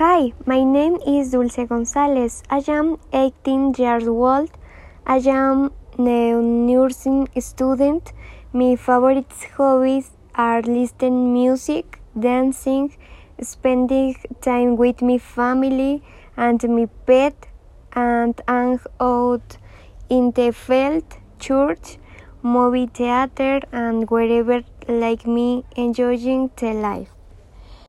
Hi, my name is Dulce Gonzalez. I am 18 years old. I am a nursing student. My favorite hobbies are listening music, dancing, spending time with my family and my pet, and hang out in the field, church, movie theater, and wherever like me enjoying the life.